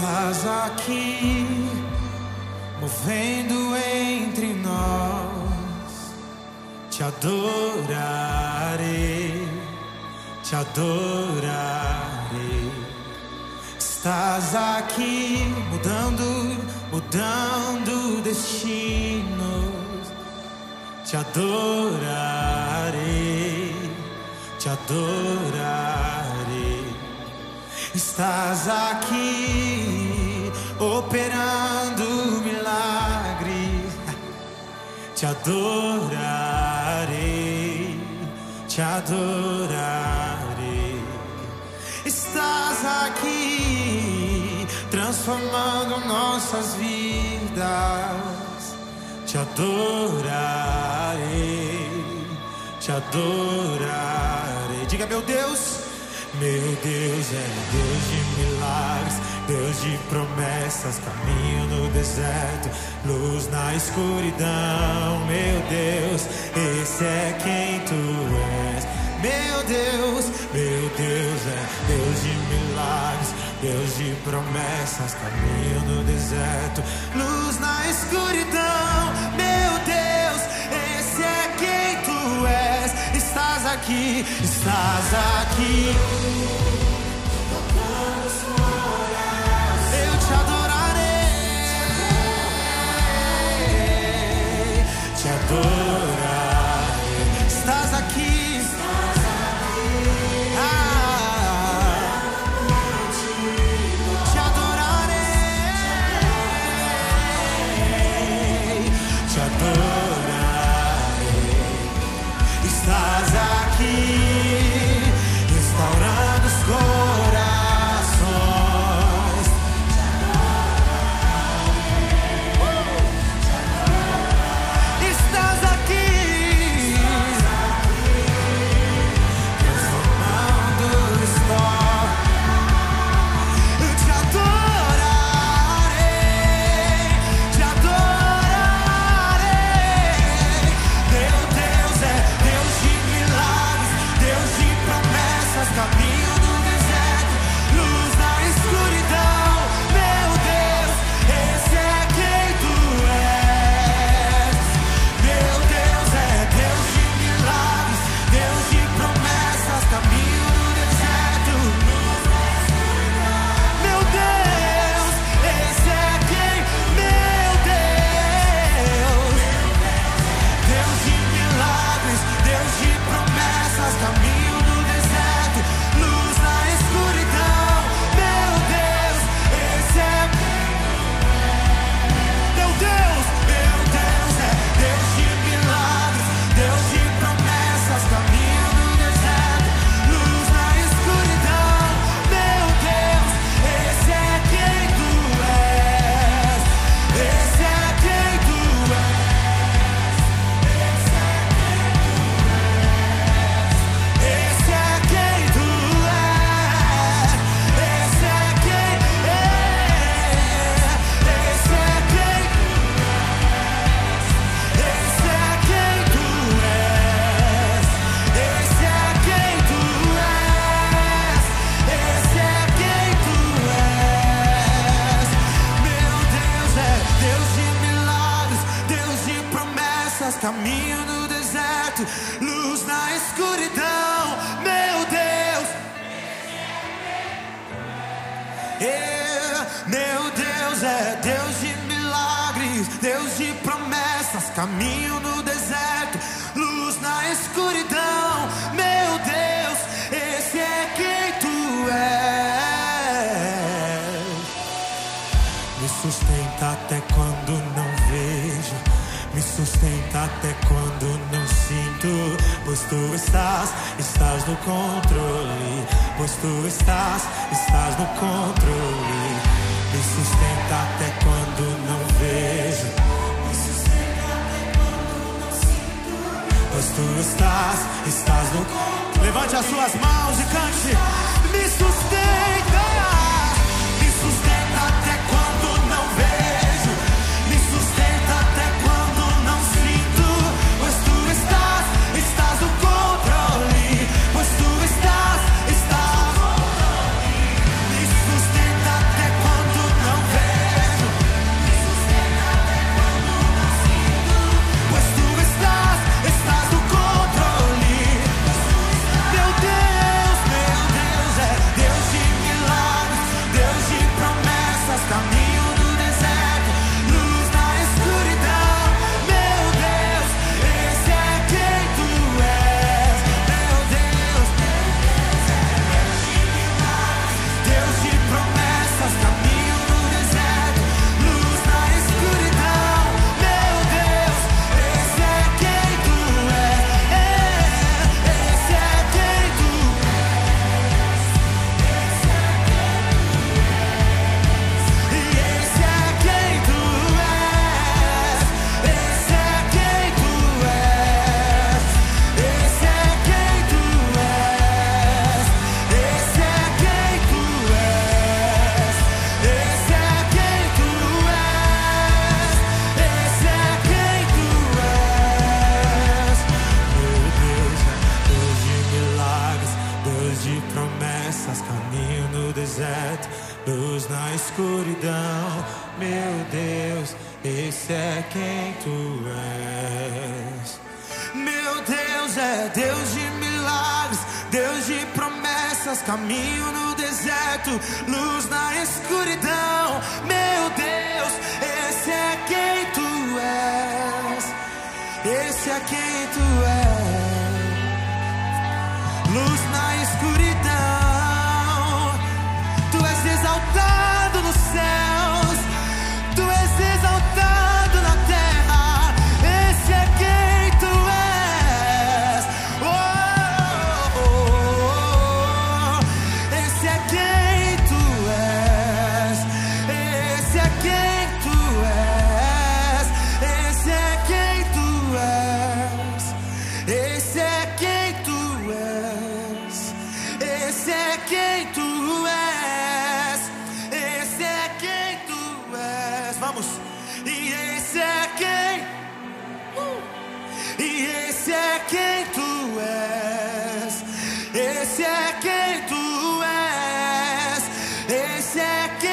Estás aqui, movendo entre nós. Te adorarei, te adorarei. Estás aqui, mudando, mudando destinos. Te adorarei, te adorarei. Estás aqui operando milagres. Te adorarei, te adorarei. Estás aqui transformando nossas vidas. Te adorarei, te adorarei. Diga, meu Deus. Meu Deus é Deus de milagres, Deus de promessas, caminho no deserto, luz na escuridão. Meu Deus, esse é quem tu és. Meu Deus, meu Deus é Deus de milagres, Deus de promessas, caminho no deserto, luz na escuridão. Meu Deus, esse é quem tu és. Estás aqui, estás aqui. Adorarei. Estás aqui, luz na escuridão. Meu Deus. É, meu Deus é Deus de milagres, Deus de promessas, caminho no deserto, luz na escuridão. Meu Deus, esse é quem tu és. Me sustenta até quando não vejo. Me sustenta até quando. Pois tu estás, estás no controle. Pois tu estás, estás no controle. Me sustenta até quando não vejo. Me sustenta até quando não sinto. Pois tu estás, estás no controle. Levante as suas mãos de promessas, caminho no deserto, luz na escuridão. Meu Deus, esse é quem tu és. Meu Deus é Deus de milagres, Deus de promessas, caminho no deserto, luz na escuridão. Meu Deus, esse é quem tu és. Esse é quem tu és. second.